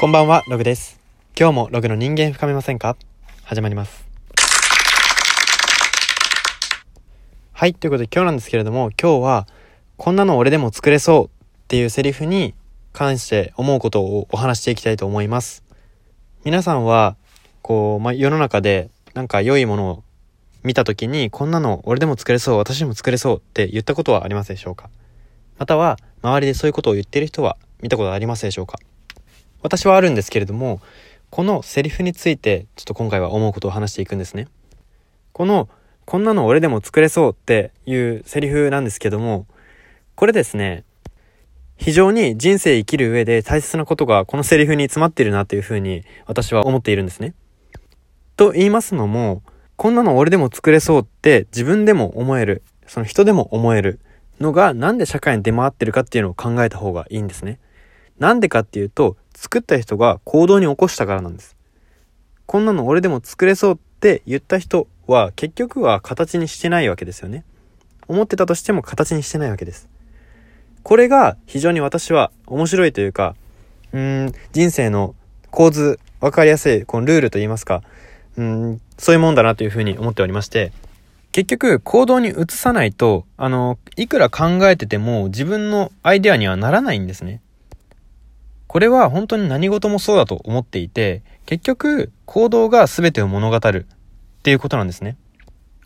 こんばんは、ログです。今日もログの人間深めませんか？始まります。はい、ということで今日なんですけれども、今日は、こんなの俺でも作れそうっていうセリフに関して思うことをお話していきたいと思います。皆さんは、こう、まあ、世の中でなんか良いものを見た時に、こんなの俺でも作れそう、私でも作れそうって言ったことはありますでしょうか？または、周りでそういうことを言ってる人は見たことありますでしょうか？私はあるんですけれども、このセリフについて、ちょっと今回は思うことを話していくんですね。この、こんなの俺でも作れそうっていうセリフなんですけども、これですね、非常に人生生きる上で大切なことがこのセリフに詰まっているなというふうに私は思っているんですね。と言いますのも、こんなの俺でも作れそうって自分でも思える、その人でも思えるのがなんで社会に出回ってるかっていうのを考えた方がいいんですね。なんでかっていうと、作った人が行動に起こしたからなんです。こんなの俺でも作れそうって言った人は結局は形にしてないわけですよね。思ってたとしても形にしてないわけです。これが非常に私は面白いというか、うん、人生の構図、わかりやすい、このルールと言いますか、うん、そういうもんだなというふうに思っておりまして、結局行動に移さないと、あの、いくら考えてても自分のアイデアにはならないんですね。これは本当に何事もそうだと思っていて、結局行動が全てを物語るっていうことなんですね。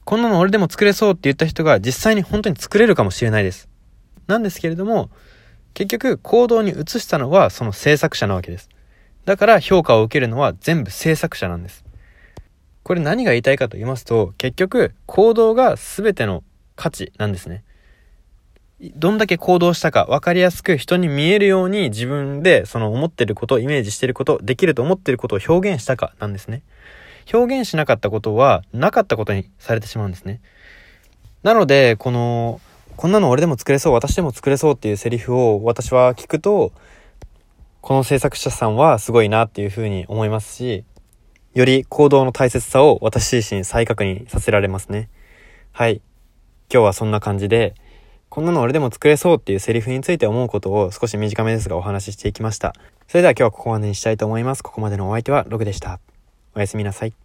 こんなの俺でも作れそうって言った人が実際に本当に作れるかもしれないです。なんですけれども、結局行動に移したのはその制作者なわけです。だから評価を受けるのは全部制作者なんです。これ何が言いたいかと言いますと、結局行動が全ての価値なんですね。どんだけ行動したか分かりやすく人に見えるように自分でその思ってること、イメージしてること、できると思ってることを表現したかなんですね。表現しなかったことはなかったことにされてしまうんですね。なので、この、こんなの俺でも作れそう、私でも作れそうっていうセリフを私は聞くと、この制作者さんはすごいなっていうふうに思いますし、より行動の大切さを私自身再確認させられますね。はい。今日はそんな感じで、こんなの俺でも作れそうっていうセリフについて思うことを少し短めですがお話ししていきました。それでは今日はここまでにしたいと思います。ここまでのお相手はログでした。おやすみなさい。